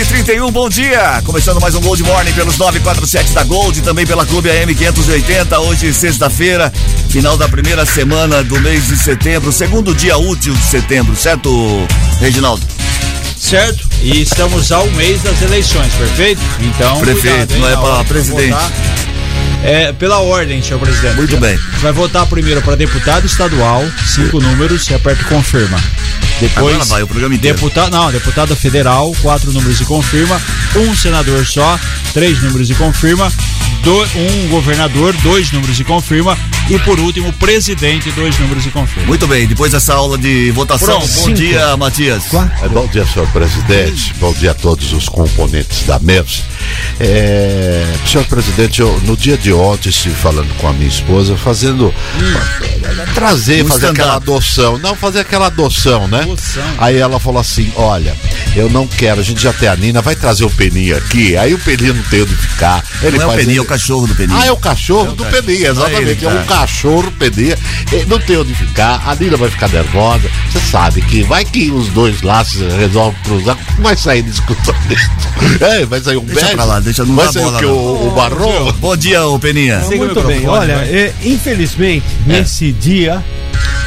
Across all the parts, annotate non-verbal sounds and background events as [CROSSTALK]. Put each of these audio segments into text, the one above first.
Seis e trinta e um, bom dia! Começando mais um Gold Morning pelos 947 da Gold também pela Clube AM 580. Hoje, sexta-feira, final da primeira semana do mês de setembro, segundo dia útil de setembro, certo, Reginaldo? Certo? E estamos ao mês das eleições, perfeito? Então. Prefeito, cuidado, hein, não é para presidente. votar. É, pela ordem, senhor presidente. Muito bem. Você vai votar primeiro para deputado estadual, cinco números, e aperta confirma. Depois, Agora vai o programa inteiro. deputado, não, deputado federal, quatro números e confirma, um senador só, três números e confirma, do- um governador, dois números e confirma, e por último, presidente, dois números e confirma. Muito bem, depois dessa aula de votação, Pronto, bom cinco. dia, Matias. É, bom dia, senhor presidente. Bom dia a todos os componentes da mesa. É, senhor presidente, eu, no dia de ontem estive falando com a minha esposa, fazendo. trazer, Um fazer stand-up. aquela adoção. Não, fazer aquela adoção, né? Adoção. Aí ela falou assim: olha, eu não quero, a gente já tem a Nina, vai trazer o Peninha aqui. Aí o Peninha não tem onde ficar. Ele Não é o faz- Peninha, é o cachorro do Peninha. Ah, é o cachorro do Peninha, exatamente. É, ele, um cara. cachorro Peninha. Ele não tem onde ficar, a Nina vai ficar nervosa. Você sabe que vai que os dois lá se resolvem cruzar, vai sair discutindo. [LAUGHS] É, vai sair um Deixa beijo. pra lá, deixa, não Vai sair bola, o que? não. O, o Barro? Bom dia, ô Peninha. Siga o Muito bem, olha, é, infelizmente, nesse dia,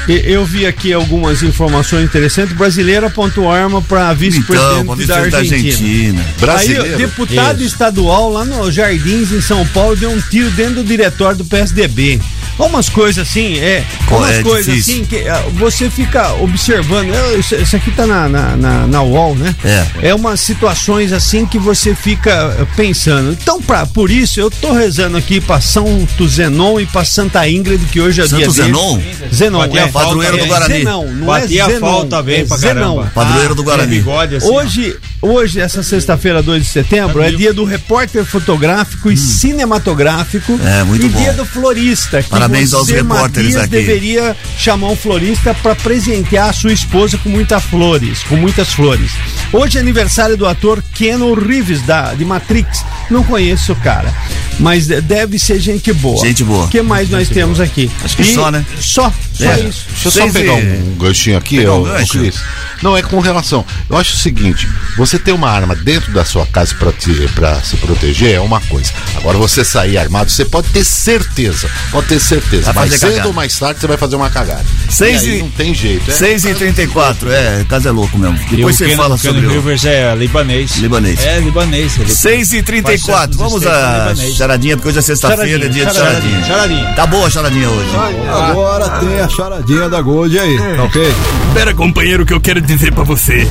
eu vi aqui algumas informações interessantes. Brasileiro apontou arma para Então, vice-presidente da vice-presidente da Argentina. Argentina. Brasileiro. Aí, deputado Isso. estadual lá no Jardins, em São Paulo, deu um tiro dentro do diretório do PSDB. Umas coisas assim, é. Umas é coisas difícil. assim que ah, você fica observando. É, Isso, isso aqui tá na, na, na, na UOL, né? É. É umas situações assim que você fica eh, pensando. Então, pra, por isso, eu tô rezando aqui pra Santo Zenon e pra Santa Ingrid, que hoje é Santo dia. Zenon? Zenon, Batia é. Padroeiro do bem. Guarani. Zenão, não Batia é a Zenon, falta bem é pra caramba. Padroeiro do Ah, Guarani. tem bigode assim, ó. Hoje, hoje, essa sexta-feira, 2 de setembro, é dia do repórter fotográfico e cinematográfico. Hum. É, muito e bom. dia do florista. Que Parabéns você, aos repórteres Matias, aqui. deveria chamar um florista para presentear a sua esposa com muitas flores, com muitas flores. Hoje é aniversário do ator Keanu Reeves, da, de Matrix. Não conheço o cara, mas de- deve ser gente boa. Gente boa. O que mais nós temos aqui? Acho que só, né? Só, só É. isso. Deixa eu só Seis e- pegar um ganchinho aqui, Pegar um gancho? Cris. Não, é com relação. Eu acho o seguinte: você ter uma arma dentro da sua casa pra se proteger é uma coisa. Agora, você sair armado, você pode ter certeza. Pode ter certeza. Vai Mas fazer cedo ou mais tarde você vai fazer uma cagada. Seis e aí e- não tem jeito. É, 6 e 34 é, casa é louco mesmo. Depois você fala sobre o. Rivers é libanês. Libanês. É, libanês. Ele 6 e 34 Parceiro dos vamos a charadinha, porque hoje é sexta-feira, é dia de Charadinha, charadinha. charadinha. Tá boa a charadinha hoje. Agora tem a charadinha da Gold aí, tá ok? Pera, companheiro, que eu quero dizer pra você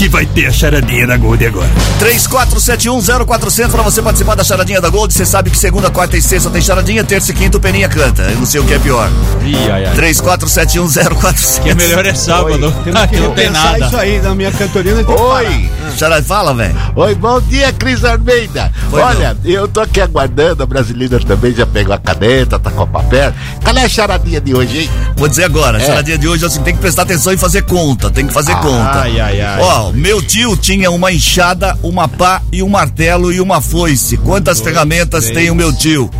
que vai ter a charadinha da Gold agora. 34710400 pra você participar da charadinha da Gold. Você sabe que segunda, quarta e sexta tem charadinha, terça e quinta o Peninha canta. Eu não sei o que é pior. Ih, ai, ai. 34710400. Que é melhor é sábado. Temos [LAUGHS] que que não tem nada. isso aí na minha cantoria. nós temos Charada, fala, velho. Oi, bom dia, Cris Almeida. Oi, Olha, eu tô aqui aguardando, a brasileira também já pegou a caneta, tá com o papel. Cadê a charadinha de hoje, hein? Vou dizer agora, a É. charadinha de hoje é assim, tem que prestar atenção e fazer conta, tem que fazer conta. Ai, ai, ai. Ó, meu tio tinha uma enxada, uma pá e um martelo e uma foice. Quantas ferramentas três. tem o meu tio?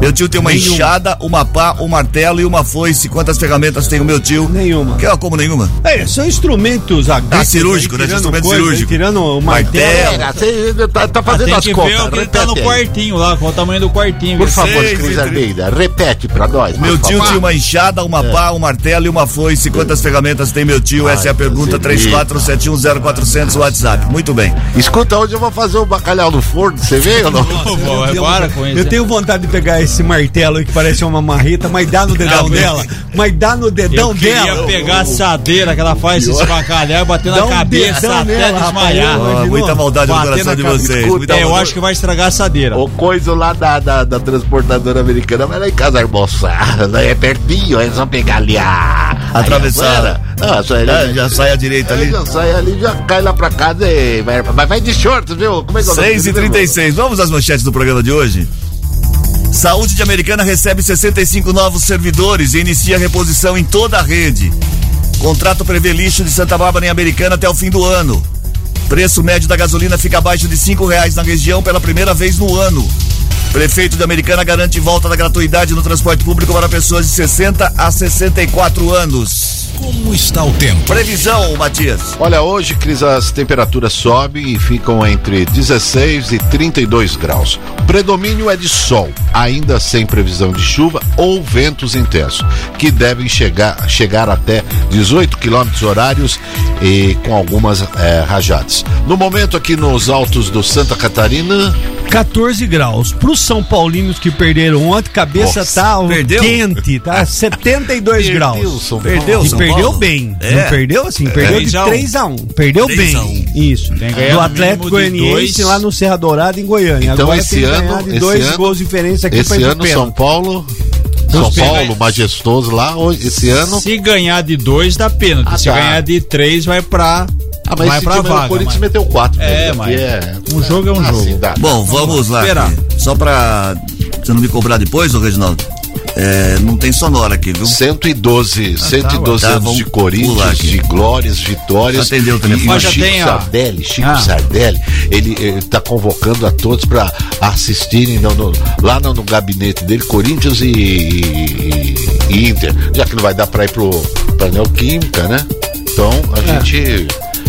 Meu tio tem uma Nenhuma. enxada, uma pá, um martelo e uma foice. Quantas ferramentas tem o meu tio? Nenhuma. Que é como nenhuma? É, são instrumentos agrícolas. Ah, cirúrgico, aí, né? tirando Instrumento coisa, cirúrgico. aí, Tirando o Martelo. martelo. Você tá, tá Ah, fazendo tem as que contas. ver o que tá no quartinho lá, qual o tamanho do quartinho. Por favor, Cris Almeida, repete pra nós. Meu tio favor. tinha uma enxada, uma pá, um martelo e uma foice. Quantas ferramentas tem meu tio? Essa é a pergunta. Deus 34710400 WhatsApp. Muito bem. Escuta, hoje eu vou fazer o bacalhau no forno, você veio ou não? É para com isso. Eu tenho vontade de pegar esse martelo aí que parece uma marreta, mas dá no dedão Não, dela. Mas dá no dedão Eu queria dela. pegar a assadeira que ela faz se esbacalhar e bater Dá na um cabeça até nela, desmaiar. rapaz, Ó, muita maldade no coração de vocês. Escuta, é, eu acho que vai estragar a assadeira. O coisa lá da, da, da transportadora americana vai lá em casa almoçar. É pertinho, eles vão pegar ali a. Atravessar. Ah, sai ali. É, já sai à direita ali. Já sai ali, já cai lá pra casa e vai, mas vai de short, viu? Como é que é o nome 6 e dele, meu 36 Vamos às manchetes do programa de hoje? Saúde de Americana recebe 65 novos servidores e inicia reposição em toda a rede. Contrato prevê lixo de Santa Bárbara em Americana até o fim do ano. Preço médio da gasolina fica abaixo de cinco reais na região pela primeira vez no ano. Prefeito de Americana garante volta da gratuidade no transporte público para pessoas de 60 a 64 anos. Como está o tempo? Previsão, Matias. Olha, hoje, Cris, as temperaturas sobem e ficam entre 16 e 32 graus. O predomínio é de sol, ainda sem previsão de chuva ou ventos intensos, que devem chegar, chegar até 18 quilômetros horários e com algumas eh, rajadas. No momento, aqui nos altos do Santa Catarina, 14 graus. Para os São Paulinos que perderam ontem, cabeça Nossa, tá perdeu? quente, tá 72 Perdeu graus. São Perdeu, E São perdeu bem. É. Não perdeu assim, perdeu de 3 a 1. 3 a 1. Perdeu 3 a bem. 1. Isso. Tem que Do Atlético Goianiense lá no Serra Dourada em Goiânia. Então, Agora esse ano- de esse dois ano- gols de diferença aqui esse ano São. Paulo, São Paulo majestoso lá, hoje, esse ano. Se ganhar de dois, dá pênalti. Ah, Se tá. ganhar de três, vai pra. Ah, mas vai pra time, vaga. o Corinthians mas- meteu 4. É, mas um jogo é um jogo. dá. Bom, vamos lá. esperar. aqui. Só pra você não me cobrar depois, ô Reginaldo. É, não tem sonora aqui, viu? 112, 112 tá, anos vamos de Corinthians, de glórias, vitórias. Atendeu o e, telefone. e o Mas já Chico tem. Sardelli, Chico Ah. Sardelli, ele está convocando a todos para assistirem no- no- lá no, no gabinete dele, Corinthians e, e- e Inter. Já que não vai dar para ir pro pra Neoquímica, né? Então a É. gente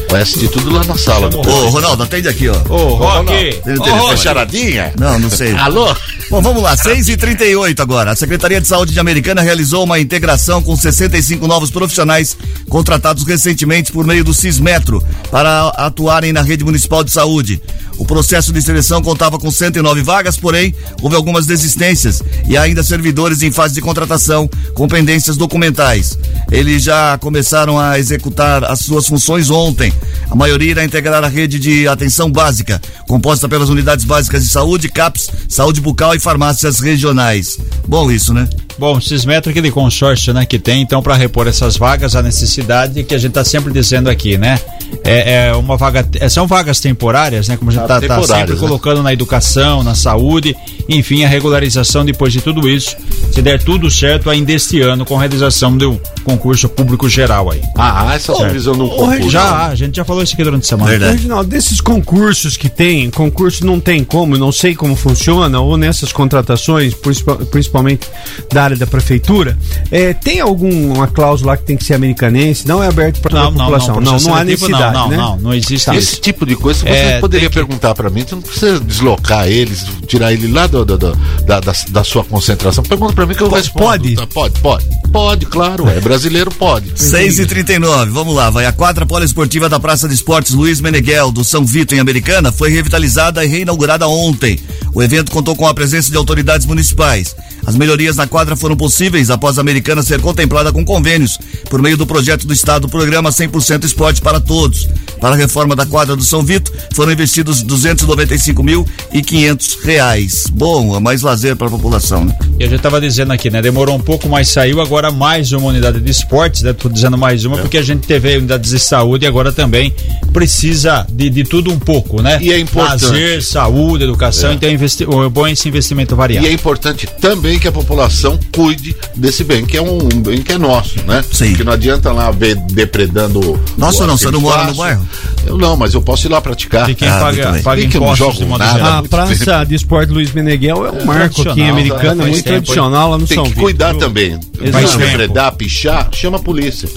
vai assistir tudo lá na sala. do Ô, Ronaldo, atende aqui, ó. Ô, Rock! Tem o Ô, telefone. É Rock! charadinha? Não, não sei. Alô? Bom, vamos lá, 6 e 38 agora. A Secretaria de Saúde de Americana realizou uma integração com 65 novos profissionais contratados recentemente por meio do Cismetro para atuarem na rede municipal de saúde. O processo de seleção contava com 109 vagas, porém, houve algumas desistências e ainda servidores em fase de contratação com pendências documentais. Eles já começaram a executar as suas funções ontem. A maioria irá integrar a rede de atenção básica, composta pelas unidades básicas de saúde, CAPS, saúde bucal e farmácias regionais. Bom isso, né? Bom, o Cismetro aquele consórcio, né, que tem, então, para repor essas vagas, a necessidade que a gente está sempre dizendo aqui, né? É, é uma vaga, é, são vagas temporárias, né? Como a gente Ah, está tá temporárias, sempre né? colocando na educação, na saúde, enfim, a regularização depois de tudo isso, se der tudo certo ainda este ano, com a realização do concurso público geral aí. Ah, essa previsão não concurso. Já, a gente já falou isso aqui durante a semana. Verdade. Reginaldo, desses concursos que tem, concurso não tem como, não sei como funciona, ou nessas contratações, principal- principalmente da área da prefeitura, é, tem alguma cláusula lá que tem que ser americanense? Não é aberto para a Não, não, população? não, Não, não, há seletivo, necessidade, não, né? não, não, não existe Tá, isso. Esse tipo de coisa você É, poderia que- perguntar pra mim, tu não precisa deslocar eles, tirar ele lá do, do- do- da, da, da sua concentração. Pergunta pra mim que eu respondo. pode? Tá, Pode, pode. Pode, claro, é brasileiro, pode. [LAUGHS] 6 e 39 vamos lá, vai. A quadra poliesportiva da Praça de Esportes Luiz Meneghel, do São Vito, em Americana, foi revitalizada e reinaugurada ontem. O evento contou com a presença de autoridades municipais. As melhorias na quadra foram possíveis após a Americana ser contemplada com convênios por meio do projeto do Estado, o programa 100% Esporte para Todos. Para a reforma da quadra do São Vito, foram investidos 295 mil e 500 reais. Bom, é mais lazer para a população, né? E a gente estava dizendo aqui, né? Demorou um pouco, mas saiu agora mais uma unidade de esportes, né? Tô dizendo mais uma, porque a gente teve unidades de saúde e agora também precisa de, de tudo um pouco, né? E é importante. Lazer, saúde, educação, É. então investi é bom esse investimento E variado. é importante também que a população cuide desse bem, que é um bem que é nosso, né? Sim. Que não adianta lá ver depredando. Nossa, o não, você não mora no bairro? Eu não, mas eu posso ir lá praticar. E quem Ah, paga, paga E que eu impostos geral. A Praça de Esporte Luiz Meneghel é um marco aqui em Americana, né? Faz muito tempo, tradicional lá no Tem São que Vito. cuidar também. Vai depredar, pichar, chama a polícia.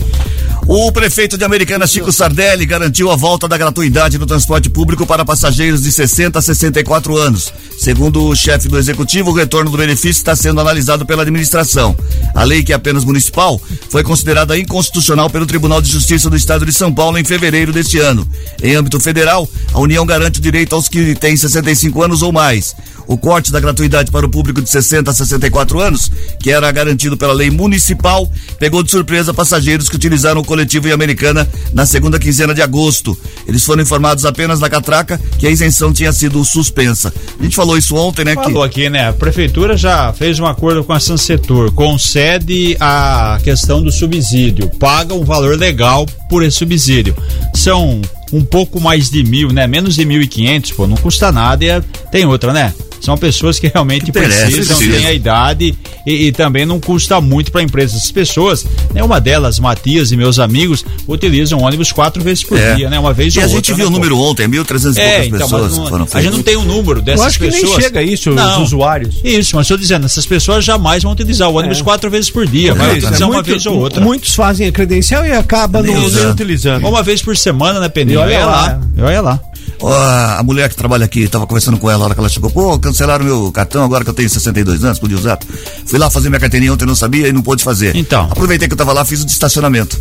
O prefeito de Americana, Chico Sardelli, garantiu a volta da gratuidade no transporte público para passageiros de 60 a 64 anos. Segundo o chefe do executivo, o retorno do benefício está sendo analisado pela administração. A lei, que é apenas municipal, foi considerada inconstitucional pelo Tribunal de Justiça do Estado de São Paulo em fevereiro deste ano. Em âmbito federal, a União garante o direito aos que têm 65 anos ou mais. O corte da gratuidade para o público de 60 a 64 anos, que era garantido pela lei municipal, pegou de surpresa passageiros que utilizaram o coletivo em Americana na segunda quinzena de agosto. Eles foram informados apenas na catraca que a isenção tinha sido suspensa. A gente falou isso ontem, né? Falou aqui, né? A prefeitura já fez um acordo com a Sansetor, concede a questão do subsídio, paga um valor legal por esse subsídio. São um pouco mais de mil, né? Menos de mil e quinhentos, pô, não custa nada e é- tem outra, né? São pessoas que realmente Interessa, precisam, precisa. têm a idade e, e também não custa muito para a empresa. Essas pessoas, né, uma delas, Matias e meus amigos, utilizam ônibus quatro vezes por É. dia, né? Uma vez E ou a outra, gente né, viu o pô? número ontem, 1.300 e É, poucas então, pessoas não- foram a gente não feitas. tem o número dessas Eu acho que nem pessoas. chega isso, os Não. usuários. Isso, mas estou dizendo, essas pessoas jamais vão utilizar o ônibus É. quatro vezes por dia, vai É isso, utilizar é uma muito- vez ou outra. Muitos fazem a credencial e acabam não, utilizando. Uma vez por semana, né, Peninha? E olha Olha lá. lá. Olha lá. A mulher que trabalha aqui, tava conversando com ela na hora que ela chegou, pô, cancelaram meu cartão agora que eu tenho 62 anos, podia usar. Fui lá fazer minha carteirinha ontem, não sabia e não pôde fazer. Então. Aproveitei que eu tava lá, fiz o de estacionamento.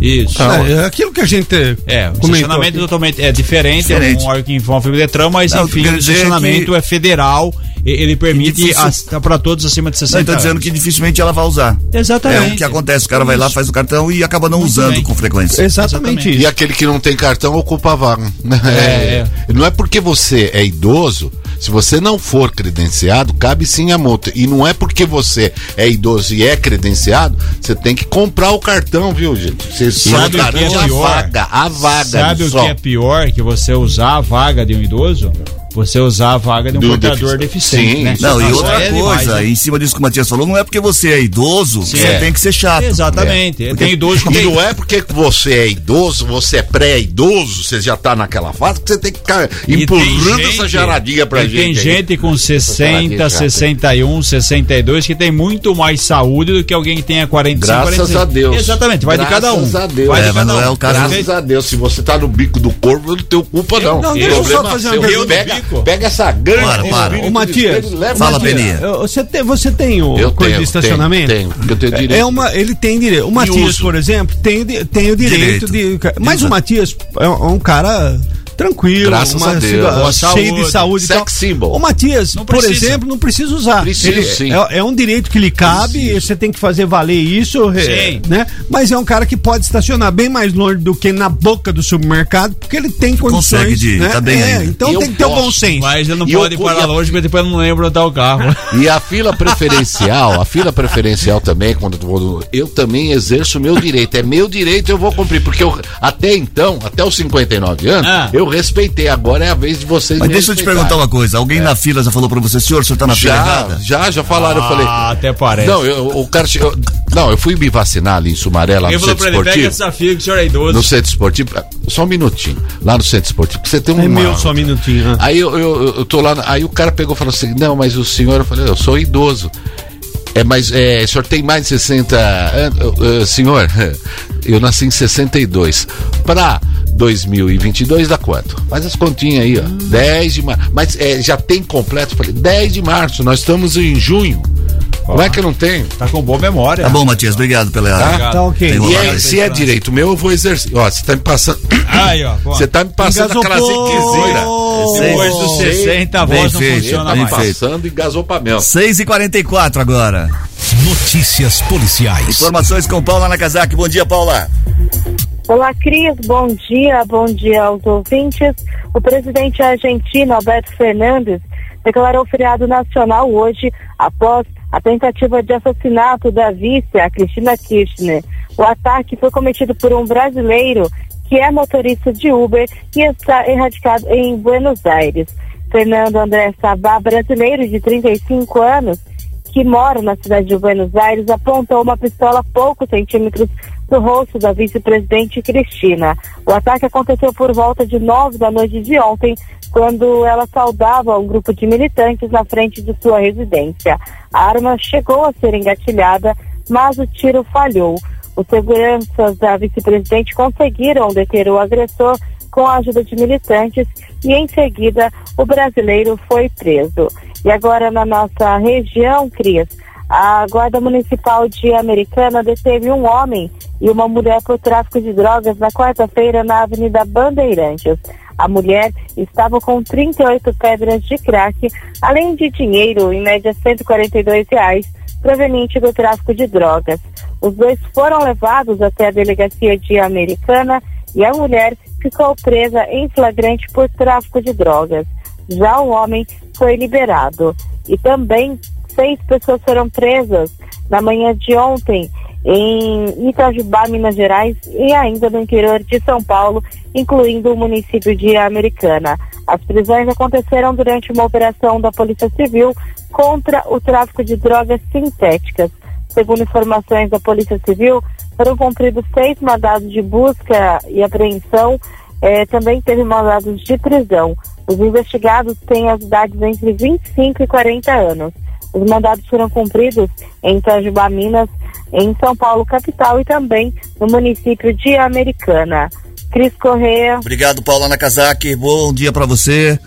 Isso. É, é aquilo que a gente É, o estacionamento aqui. totalmente é diferente, Diferente. é um órgão que envolve o Detran, mas Não, enfim, o estacionamento que- é federal, ele permite difícil- para todos acima de 60 Não, então dizendo anos. que dificilmente ela vai usar. Exatamente. É o que acontece, o cara vai lá, faz o cartão e acaba não usando bem. com frequência. Exatamente E isso. aquele que não tem cartão ocupa a vaga. [LAUGHS] É, Não é porque você é idoso, se você não for credenciado, cabe sim a multa. E não é porque você é idoso e é credenciado, você tem que comprar o cartão, viu, gente? Você só Sabe o que é garante a pior? vaga, a vaga. Sabe o só. que é pior que você usar a vaga de um idoso? Você usar a vaga de um Do portador deficiente. deficiente, Sim, né? Não, e Nossa, outra é coisa, demais, né? em cima disso que o Matias falou, não é porque você é idoso que você É. tem que ser chato. Exatamente. Porque- Tem idoso que E não é porque você é idoso, você é pré-idoso, você já tá naquela fase que você tem que ficar E empurrando gente- essa jaradinha pra e gente. Tem aí. gente com 60, charadinha, 61, 62 que tem muito mais saúde do que alguém que tenha 45, Graças 46. a Deus. Exatamente, vai de cada um. Graças a Deus. Vai É, de mas cada não um. é o caso Graças a Deus, se você tá no bico do corpo, eu não tenho culpa, não. Não, deixa eu só fazer uma seu. pergunta. Pega, essa grande Para, para. Ô, Matias, Fala, Peninha. Eu- Você tem, você tem o Eu coisa tenho, de estacionamento? tenho, tenho, porque eu tenho direito. É uma, ele tem direito. O Matias, por exemplo, tem, tem o direito, Direito. de. Mas Usa. o Matias é um, é um cara tranquilo, Graças uma a Deus. cheio saúde. de saúde. Sex tal. symbol. O Matias, Não por precisa. exemplo, não precisa usar. Preciso, Ele- sim. É, é um direito que lhe cabe, e você tem que fazer valer isso, é, Sim. né? Mas é um cara que pode estacionar bem mais longe do que na boca do supermercado, porque ele tem condições. consegue de- né? tá bem É. Então Eu tem que ter o bom posso, senso. Mas ele não E pode eu- parar a- longe, porque depois não lembra onde tá o carro. [LAUGHS] E a fila preferencial, a fila preferencial também, quando eu também exerço o meu direito. É meu direito, eu vou cumprir. Porque eu, até então, até os 59 anos, Ah. eu respeitei. Agora é a vez de vocês Mas me deixa eu te perguntar uma coisa. Alguém na fila já falou pra você, senhor, o senhor tá na fila Já, errada? já, já falaram. eu falei. Ah, até parece. Não, eu, o cara. eu- não, eu fui me vacinar ali em Sumaré, lá Ele no falou centro pra ele, pega esportivo. essa fila que o senhor é idoso. No centro esportivo. Só um minutinho. Lá no centro esportivo. porque Você tem um. É meu, só um minutinho. ah. Aí eu, eu, eu tô lá, aí o cara pegou e falou assim: Não, mas o senhor, eu falei, eu sou idoso. É, mas é, o senhor tem mais de 60 anos? senhor, [LAUGHS] eu nasci em 62. Pra 2022 dá quanto? Faz as continhas aí, ó. 10 de março. Mas é, já tem completo? Falei, 10 de março, nós estamos em junho. Como é que eu não tenho? Tá com boa memória. Tá bom, Matias, obrigado pela. Tá? Tá ok. E é, se é direito meu, eu vou exercer. Ó, você tá me passando. [COUGHS] Aí, ó. Você tá me passando aquela ziquezira. Depois dos 60, a voz não feito, funciona mais. Passando e gasou pra mel. 6 e 44 agora. Notícias policiais. Informações com Paula Nakazaki. Bom dia, Paula. Olá, Cris. Bom dia. Bom dia aos ouvintes. O presidente argentino Alberto Fernandes declarou feriado nacional hoje após a tentativa de assassinato da vice, a Cristina Kirchner. O ataque foi cometido por um brasileiro que é motorista de Uber e está erradicado em Buenos Aires. Fernando André Sabá, brasileiro de 35 anos, que mora na cidade de Buenos Aires, apontou uma pistola a poucos centímetros do rosto da vice-presidente Cristina. O ataque aconteceu por volta de nove da noite de ontem, quando ela saudava um grupo de militantes na frente de sua residência. A arma chegou a ser engatilhada, mas o tiro falhou. Os seguranças da vice-presidente conseguiram deter o agressor com a ajuda de militantes e em seguida o brasileiro foi preso. E agora na nossa região, Cris, a Guarda Municipal de Americana deteve um homem e uma mulher por tráfico de drogas na quarta-feira na Avenida Bandeirantes. A mulher estava com 38 pedras de crack, além de dinheiro, em média 142 reais, proveniente do tráfico de drogas. Os dois foram levados até a delegacia de Americana e a mulher ficou presa em flagrante por tráfico de drogas. Já o homem foi liberado. E também seis pessoas foram presas na manhã de ontem em Itajubá, Minas Gerais e ainda no interior de São Paulo, incluindo o município de Americana. As prisões aconteceram durante uma operação da Polícia Civil contra o tráfico de drogas sintéticas. Segundo informações da Polícia Civil, foram cumpridos seis mandados de busca e apreensão, eh, também teve mandados de prisão. Os investigados têm as idades entre 25 e 40 anos. Os mandados foram cumpridos em Itajubá, Minas, em São Paulo, capital, e também no município de Americana. Cris Correia. Obrigado, Paula Nakazaki. Bom dia para você.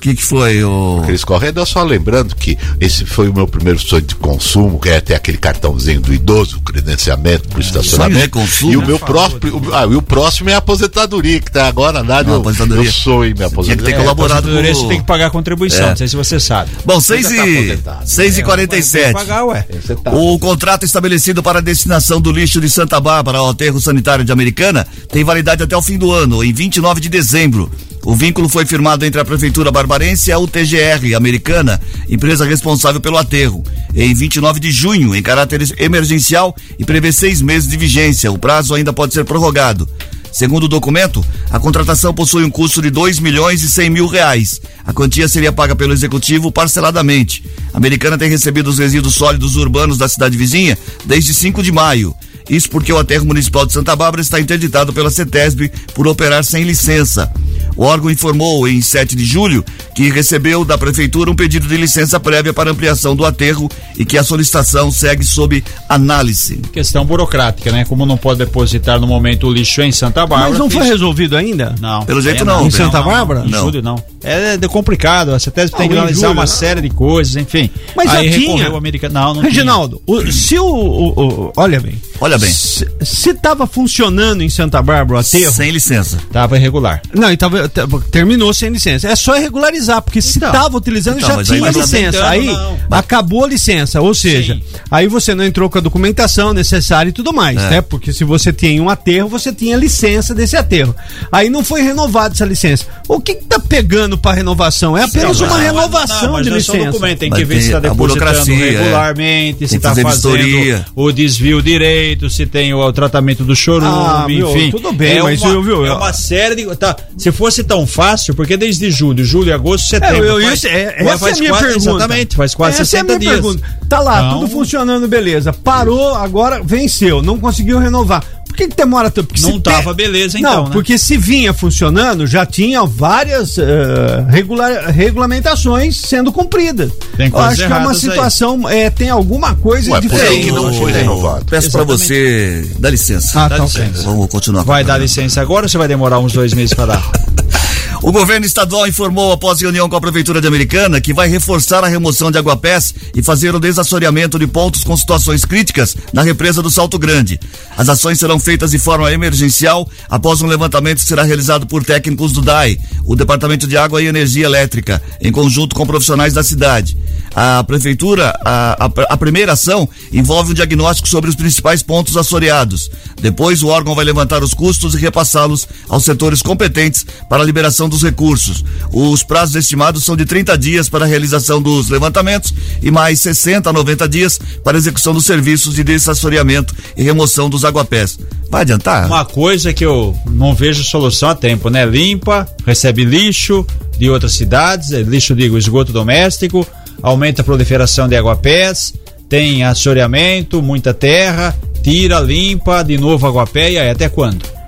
O que, que foi o. Cris Correia, só lembrando que esse foi o meu primeiro sonho de consumo, que é ter aquele cartãozinho do idoso, o credenciamento para o estacionamento. sonho de consumo? E o meu próximo, ah, e o próximo é a aposentadoria, que tá agora nada. Ah, eu, aposentadoria. eu sou em minha aposentadoria. ter colaborado Por isso tem que pagar a contribuição, É. não sei se você sabe. Bom, 6 tá e. 6 e Tem 47. que pagar, ué. Você tá. O contrato estabelecido para a destinação do lixo de Santa Bárbara ao aterro sanitário de Americana tem validade até o fim do ano, em 29 de dezembro. O vínculo foi firmado entre a Prefeitura Barbarense e a UTGR Americana, empresa responsável pelo aterro, em 29 de junho, em caráter emergencial e prevê seis meses de vigência. O prazo ainda pode ser prorrogado. Segundo o documento, a contratação possui um custo de 2 milhões e 100 mil reais. A quantia seria paga pelo executivo parceladamente. A Americana tem recebido os resíduos sólidos urbanos da cidade vizinha desde 5 de maio. Isso porque o aterro municipal de Santa Bárbara está interditado pela CETESB por operar sem licença. O órgão informou em 7 de julho que recebeu da prefeitura um pedido de licença prévia para ampliação do aterro e que a solicitação segue sob análise. Questão burocrática, né? Como não pode depositar no momento o lixo em Santa Bárbara. Mas não foi resolvido ainda? Não. Pelo jeito É, não, Em Santa Bárbara? Em Não. julho não. É de- complicado, a CETESB tem Não, que em analisar julho, uma né? série de coisas, enfim. Mas Aí já tinha. o americano. Não, não Reginaldo, o- se o, o- o- Olha bem. Olha bem. Se, se tava funcionando em Santa Bárbara o aterro. Sem licença. Tava irregular. Não, e tava, t- terminou sem licença. É só regularizar, porque se Então. tava utilizando Então, já tinha aí- licença. Aí não. acabou a licença, ou seja, Sim. aí você não entrou com a documentação necessária e tudo mais, É. né? Porque se você tinha um aterro, você tinha licença desse aterro. Aí não foi renovada essa licença. O que, que tá pegando para renovação? É apenas Não, uma não, renovação não, de é licença. documento, tem que ver tem se está a depositando é. regularmente, Tem se está fazendo vistoria. o desvio direito, se tem o, o tratamento do chorume, Ah, meu, enfim. tudo bem, é mas uma, eu- viu, é uma série de. Tá, se fosse tão fácil, porque desde julho, julho, agosto, setembro. É, eu, faz, isso, é, faz essa é a minha quase, pergunta. Exatamente, faz quase essa é a 60 minha dias. pergunta. Tá lá, Então- tudo funcionando, beleza. Parou, agora venceu, não conseguiu renovar. Por que, que demora tanto? Porque Não tava beleza, então, Não, né? porque se vinha funcionando, já tinha várias eh, regula- regulamentações sendo cumpridas. Tem Eu acho que é uma aí. situação, eh, tem alguma coisa Ué, por diferente. aí que não foi renovado. Peço para você dar licença. Ah, Dá tá licença. Vamos continuar. Vai dar licença agora ou você vai demorar uns dois meses para dar? [LAUGHS] O governo estadual informou após reunião com a Prefeitura de Americana que vai reforçar a remoção de aguapés e fazer o desassoreamento de pontos com situações críticas na represa do Salto Grande. As ações serão feitas de forma emergencial após um levantamento que será realizado por técnicos do DAI, o Departamento de Água e Energia Elétrica, em conjunto com profissionais da cidade. A Prefeitura, a, a, a primeira ação envolve um diagnóstico sobre os principais pontos assoreados. Depois, o órgão vai levantar os custos e repassá-los aos setores competentes para a liberação dos recursos. Os prazos estimados são de 30 dias para a realização dos levantamentos e mais 60 a 90 dias para execução dos serviços de desassoreamento e remoção dos aguapés. Vai adiantar? Uma coisa que eu não vejo solução a tempo, né? Limpa, recebe lixo de outras cidades, é, lixo, digo, esgoto doméstico, aumenta a proliferação de aguapés, tem assoreamento, muita terra, tira, limpa, de novo aguapé, e aí até quando?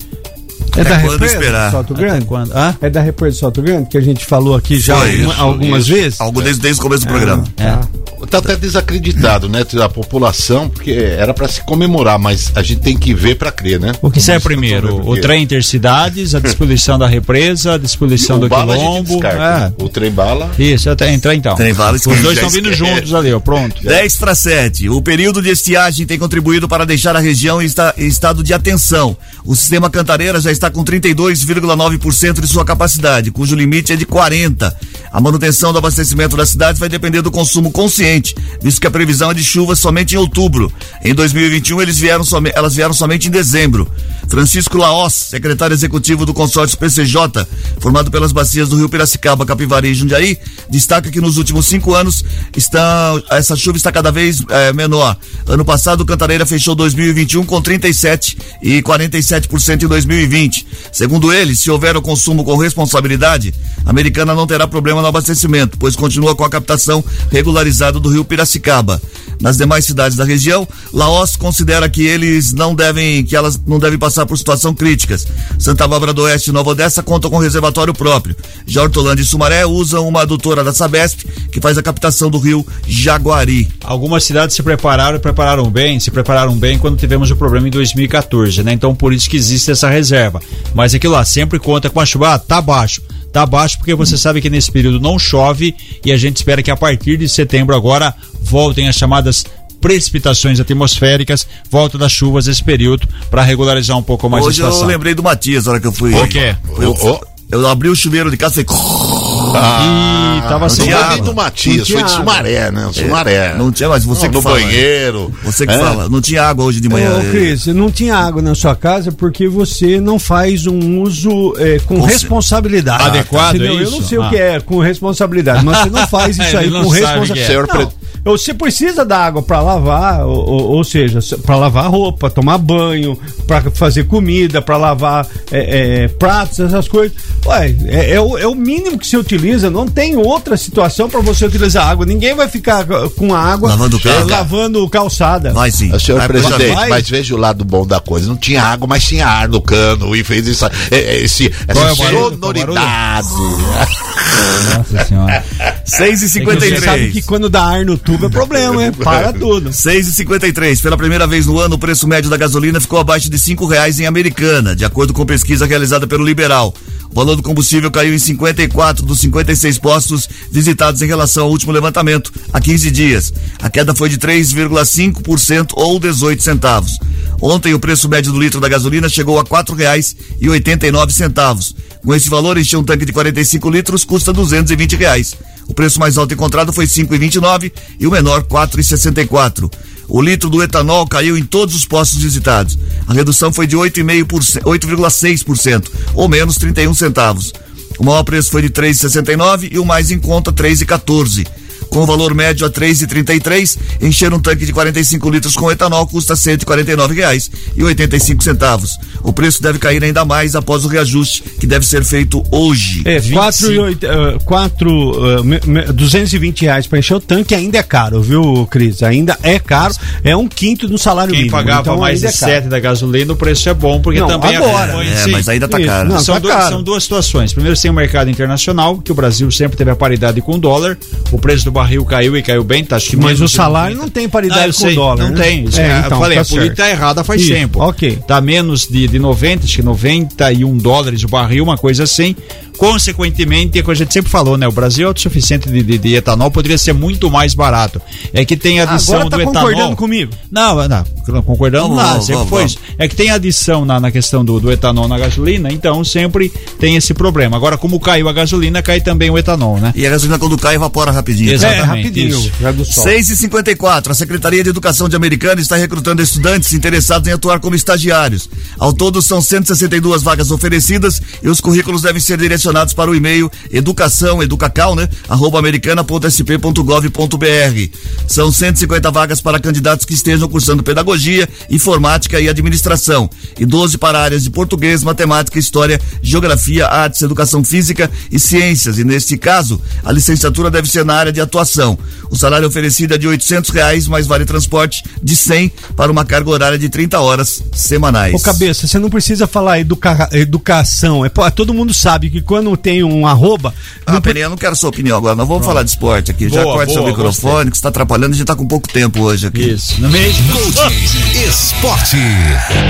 É Até da quando represa esperar? do Salto Grande? quando? Hã? É da represa do Salto Grande que a gente falou aqui já Foi, alguma- isso, algumas isso. vezes? Algo desde, desde o começo do programa. É. tá até desacreditado, né? A população, porque era para se comemorar, mas a gente tem que ver para crer, né? O que sai primeiro? O trem intercidades, a disposição da represa, a disposição do bala a gente quilombo. descarta. É. O trem bala. Isso, até entrar então. Trem bala, Os dois estão vindo juntos ali, ó, pronto. 10 para 7. O período de estiagem tem contribuído para deixar a região em, esta- em estado de atenção. O sistema Cantareira já está com 32,9% de sua capacidade, cujo limite é de 40. A manutenção do abastecimento das cidades vai depender do consumo consciente, visto que a previsão é de chuvas somente em outubro. Em 2021 eles vieram elas vieram somente em dezembro. Francisco Laos, secretário executivo do consórcio PCJ, formado pelas bacias do Rio Piracicaba, Capivari e Jundiaí, destaca que nos últimos cinco anos está, essa chuva está cada vez eh, menor. Ano passado, Cantareira fechou 2021 com 37 e 47% em 2020. Segundo ele, se houver o consumo com responsabilidade, a americana não terá problema no abastecimento, pois continua com a captação regularizada do Rio Piracicaba. Nas demais cidades da região, Laos considera que eles não devem, que elas não devem passar por situação críticas. Santa Bárbara do Oeste e Nova Odessa contam com reservatório próprio. Já Hortolândia e Sumaré usam uma adutora da Sabesp, que faz a captação do rio Jaguari. Algumas cidades se prepararam e prepararam bem, se prepararam bem quando tivemos o problema em 2014, né? Então por isso que existe essa reserva. Mas aquilo lá sempre conta com a chuva, ah, tá baixo. Tá baixo porque você sabe que nesse período não chove e a gente espera que a partir de setembro agora voltem as chamadas precipitações atmosféricas, volta das chuvas esse período para regularizar um pouco mais Hoje a eu situação. lembrei do Matias, na hora que eu fui. O quê? Eu, eu abri o chuveiro de casa e falei. Ih, tava não sem água. nem do Matias, foi de água. Sumaré, né? O Sumaré. É, não tinha, mas você Não, que no fala. banheiro. Você que É. fala. Não tinha água hoje de manhã. Ô, Cris, não tinha água na sua casa porque você não faz um uso é, com responsabilidade. Adequado, Entendeu? é Eu não isso? sei o Ah. que é com responsabilidade, mas você não faz [LAUGHS] isso aí com sabe responsabilidade. o é. Não, Você precisa da água para lavar, ou, ou- seja, para lavar roupa, tomar banho, para fazer comida, para lavar é, é, pratos, essas coisas. Ué, é, é o, é o mínimo que se utiliza. Não tem outra situação para você utilizar água. Ninguém vai ficar com a água Lavando é, carro. lavando calçada. Vai sim. Ah, Senhor Vai, presidente, mas veja o lado bom da coisa. Não tinha água, mas tinha ar no cano e fez isso, é, é, esse, é essa é sonoridade. Nossa senhora. [LAUGHS] 6 e Você sabe 53 que quando dá ar no tubo é problema, hein? Para tudo. [LAUGHS] 6 e 53 Pela primeira vez no ano, o preço médio da gasolina ficou abaixo de cinco reais em Americana, de acordo com pesquisa realizada pelo Liberal. O valor do combustível caiu em 54 dos 56 postos visitados em relação ao último levantamento, há 15 dias. A queda foi de 3,5% ou 18 centavos. Ontem, o preço médio do litro da gasolina chegou a quatro reais e 89 centavos. Com esse valor, encher um tanque de 45 litros custa 220 reais. O preço mais alto encontrado foi 5,29 e o menor 4,64. O litro do etanol caiu em todos os postos visitados. A redução foi de 8,5%, 8,6%, ou menos 31 centavos. O maior preço foi de 3,69 e o mais em conta 3,14. Com o valor médio a 3,33, encher um tanque de 45 litros com etanol custa R$ 149,85 centavos. O preço deve cair ainda mais após o reajuste que deve ser feito hoje. É, 4, e oito- eh, quatro, eh, me- me- 220 reais para encher o tanque ainda é caro, viu, Cris? Ainda é caro, é um quinto do salário Quem mínimo. pagava então mais de é. 7 da gasolina, o preço é bom, porque Não, também agora. É, sim. mas ainda tá Isso, caro. não, são, tá dois- caro. são duas situações. Primeiro, tem o mercado internacional, que o Brasil sempre teve a paridade com o dólar. O preço do barril caiu e caiu bem, tá? Acho que Mas o salário não tem paridade Ah, eu com sei, o dólar. Não né? tem. Isso, É, eu então, falei, tá a política tá errada faz Isso, tempo. ok. Tá menos de, de 90, acho que 91 dólares o barril, uma coisa assim. Consequentemente, é que a gente sempre falou, né? O Brasil é autossuficiente de, de, de etanol, poderia ser muito mais barato. É que tem a adição Agora tá do etanol. concordando comigo? Não, não, concordamos lá, vamos, sempre vamos, foi isso. É que tem adição na, na questão do, do etanol na gasolina, então sempre tem esse problema. Agora, como caiu a gasolina, cai também o etanol, né? E a gasolina quando cai evapora rapidinho. Exato. É, Exatamente, rapidinho, isso. já do sol. 6 e 54 A Secretaria de Educação de Americana está recrutando estudantes interessados em atuar como estagiários. Ao todo, são 162 vagas oferecidas e os currículos devem ser direcionados para o e-mail educação, educacal, né? Arroba americana.sp.gov.br. São 150 vagas para candidatos que estejam cursando pedagogia pedagogia, informática e administração, e 12 para áreas de português, matemática, história, geografia, artes, educação física e ciências. E neste caso, a licenciatura deve ser na área de atuação. O salário oferecido é de 800 reais, mais vale transporte de 100 para uma carga horária de 30 horas semanais. Ô, cabeça, você não precisa falar educa educação. É, todo mundo sabe que quando tem um arroba. Ah, Peninha, eu não quero sua opinião agora. Nós vamos falar de esporte aqui. Já Boa, corta seu microfone, que você está atrapalhando. A gente está com pouco tempo hoje aqui. Isso. No meio Esporte.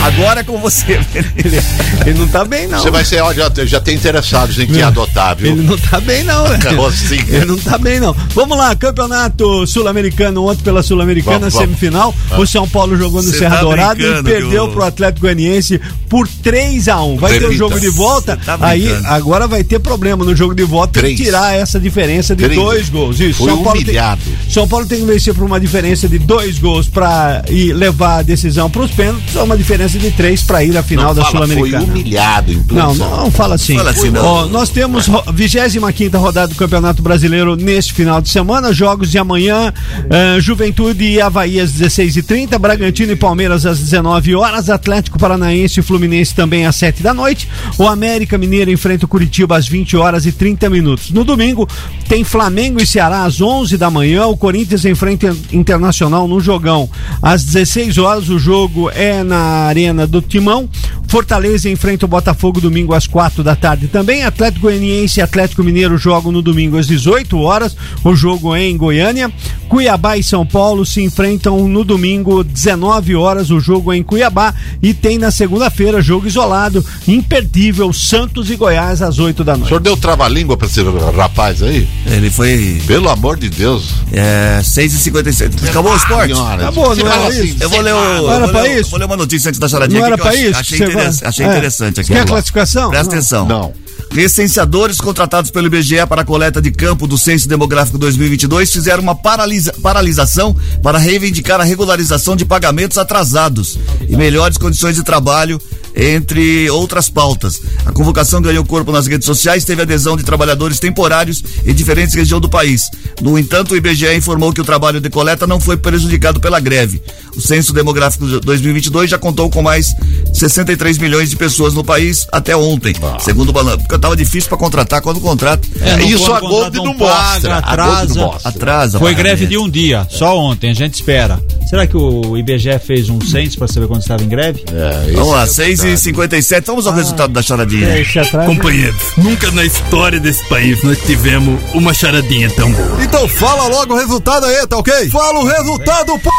Agora é com você, [LAUGHS] Peninha. Ele não tá bem, não. Você vai ser, ó, já, já tem interessados em quem adotar, viu? Ele não tá bem, não, né? Acabou assim. Ele não tá bem, não. Vamos lá, campeonato sul-americano, ontem pela Sul-Americana, Vamos, vamos. semifinal. O São Paulo jogou no Cê Serra tá Dourada e perdeu pro Atlético Goianiense por 3 a 1 Vai ter o Repita. jogo de volta. Tá aí agora vai ter problema no jogo de volta. Tem que tirar essa diferença de Três. dois gols. Isso. Foi São Paulo tem- humilhado. São Paulo tem que vencer por uma diferença de dois gols para ir levar a decisão para os pênaltis, ou uma diferença de três para ir à final Não da fala, foi Sul-Americana. humilhado em Não, não, fala assim. Fala assim, não. Ó, nós temos ro- 25 rodada do Campeonato Brasileiro neste final de semana. Jogos de amanhã: eh, Juventude e Havaí às 16h30, Bragantino e Palmeiras às 19 horas, Atlético Paranaense e Fluminense também às 7 da noite. O América Mineiro enfrenta o Curitiba às 20 horas e 30 minutos. No domingo, tem Flamengo e Ceará às 11 da manhã. O Corinthians enfrenta Internacional no jogão. Às 16 horas, o jogo é na Arena do Timão. Fortaleza enfrenta o Botafogo domingo às 4 da tarde também. Atlético Goianiense e Atlético Mineiro jogam no domingo às 18 horas. O jogo é em Goiânia. Cuiabá e São Paulo se enfrentam no domingo 19 horas. O jogo é em Cuiabá e tem na segunda-feira jogo isolado, imperdível Santos e Goiás às 8 da O noite. senhor deu trava-língua pra esse rapaz aí? Ele foi. Pelo amor de Deus. É, 6h57. Acabou o esporte? Senhora, Acabou, não era assim, isso? Eu vou ler, o, Não era vou, pra ler, isso? vou ler uma notícia antes da charadinha Não aqui era que eu pra achei, isso? achei, Você interess- vai- achei É. interessante aqui. Quer a classificação? Presta Não. atenção. Não. Recenseadores contratados pelo IBGE para a coleta de campo do Censo Demográfico 2022 fizeram uma paralisa- paralisação para reivindicar a regularização de pagamentos atrasados e melhores condições de trabalho, entre outras pautas. A convocação ganhou corpo nas redes sociais, teve adesão de trabalhadores temporários em diferentes regiões do país. No entanto, o IBGE informou que o trabalho de coleta não foi prejudicado pela greve. O Censo Demográfico de 2022 já contou com mais 63 milhões de pessoas no país até ontem, segundo o balanço. Porque tava difícil para contratar quando contrata. É, não- Isso a o Gold contrato não paga, mostra. Atrasa. não mostra. Atrasa. Foi greve de um dia, só ontem, a gente espera. Será que o IBGE fez um censo para saber quando estava em greve? É, Vamos lá, é o 6 e 57 Vamos ao resultado da charadinha. Atrás. Companheiros, nunca na história desse país nós tivemos uma charadinha tão boa. Então fala logo o resultado aí, tá ok? Fala o resultado, pô!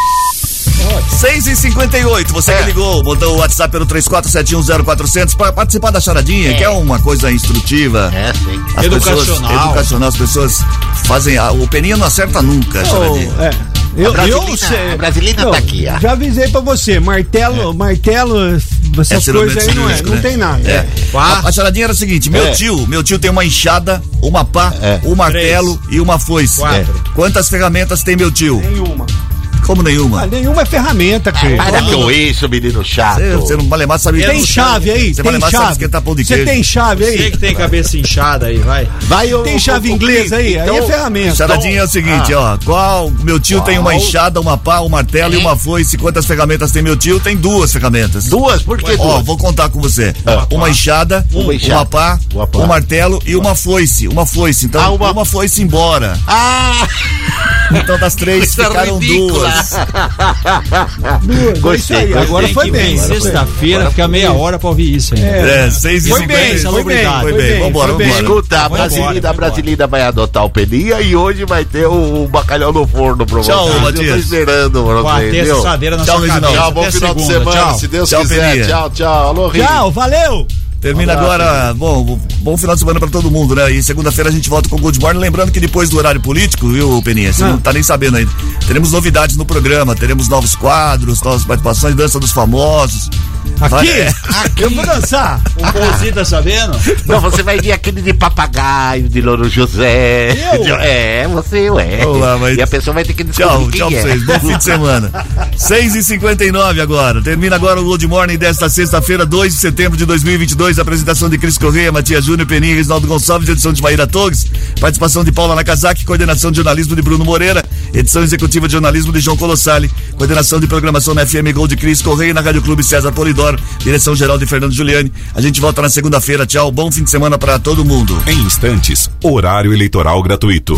6 e 58 você É. que ligou, botou o WhatsApp pelo 34710400 para participar da charadinha, que é uma coisa instrutiva. É, sim. As Educacional. Pessoas, educacional, as pessoas fazem. A, o Peninha não acerta nunca, a charadinha. É. Eu, Brasilina- eu sei. a Brasilina Não, tá aqui, ó. Já avisei pra você, martelo, martelo, essas É coisas aí não é, não né? tem nada. É. A, a charadinha era o seguinte: meu É. tio, meu tio tem uma enxada, uma pá, É. um martelo e uma foice. Quatro. É. Quantas ferramentas tem meu tio? Nenhuma. Como nenhuma? Ah, nenhuma é ferramenta, Cris. Para com isso, menino chato. Você, você não vale mais sabe Tem chave aí? Você Tem vale chave? esquentar pão de Você queijo. tem chave Você aí? que tem cabeça inchada aí, vai. Vai, ô, Tem chave inglesa aí? Aí é então- ferramenta. Charadinha é o seguinte, ó. Qual? Meu tio tem uma enxada, uma pá, um martelo e uma foice. Quantas ferramentas tem meu tio? Tem duas ferramentas. Duas? Por que Ó, duas? vou contar com você. Uma enxada, Uma enxada. uma pá, um martelo e uma foice. Uma foice. Então, Ah, uma... foice embora. Ah! Então, das três, [LAUGHS] ficaram duas. Duas, é aí, agora foi bem. Sexta-feira, fica meia hora pra ouvir isso ainda. É, seis e Foi bem, foi bem, Foi bem. Vambora, vambora. Escuta, a embora, a vai Brasilina vai adotar o Peninha e hoje vai ter o, o bacalhau no forno pra Tchau. Eu Matias. tô esperando viu? assadeira na Tchau, sua cabeça. Tchau, bom final de semana, tchau. se Deus Tchau, quiser. Tchau, tchau. Alô, Rio. Tchau, valeu! Termina agora, bom, bom final de semana pra todo mundo, né? E segunda-feira a gente volta com o Good Morning. Lembrando que depois do horário político, viu, Peninha? Você não tá nem sabendo ainda. Teremos novidades no programa, teremos novos quadros, novas participações, dança dos famosos. Aqui? Aqui. Eu vou dançar. O Pouzinho tá sabendo? Não, você vai ver aquele de papagaio, de Louro José. Eu? É, você, ué. Vamos lá, mas- E a pessoa vai ter que descobrir Tchau, tchau pra é. vocês. Bom fim de semana. [LAUGHS] 6h59 agora. Termina agora o Good Morning desta sexta-feira, 2 de setembro de 2022. Apresentação de Cris Correia, Matias Júnior, Peninha, Reginaldo Gonçalves, edição de Maíra Togues. Participação de Paula Nakazaki, coordenação de jornalismo de Bruno Moreira, edição executiva de jornalismo de João Colossali, coordenação de programação na FM Gol de Cris Correia e na Rádio Clube César Polidoro, direção geral de Fernando Giuliani. A gente volta na segunda-feira. Tchau, bom fim de semana para todo mundo. Em instantes, horário eleitoral gratuito.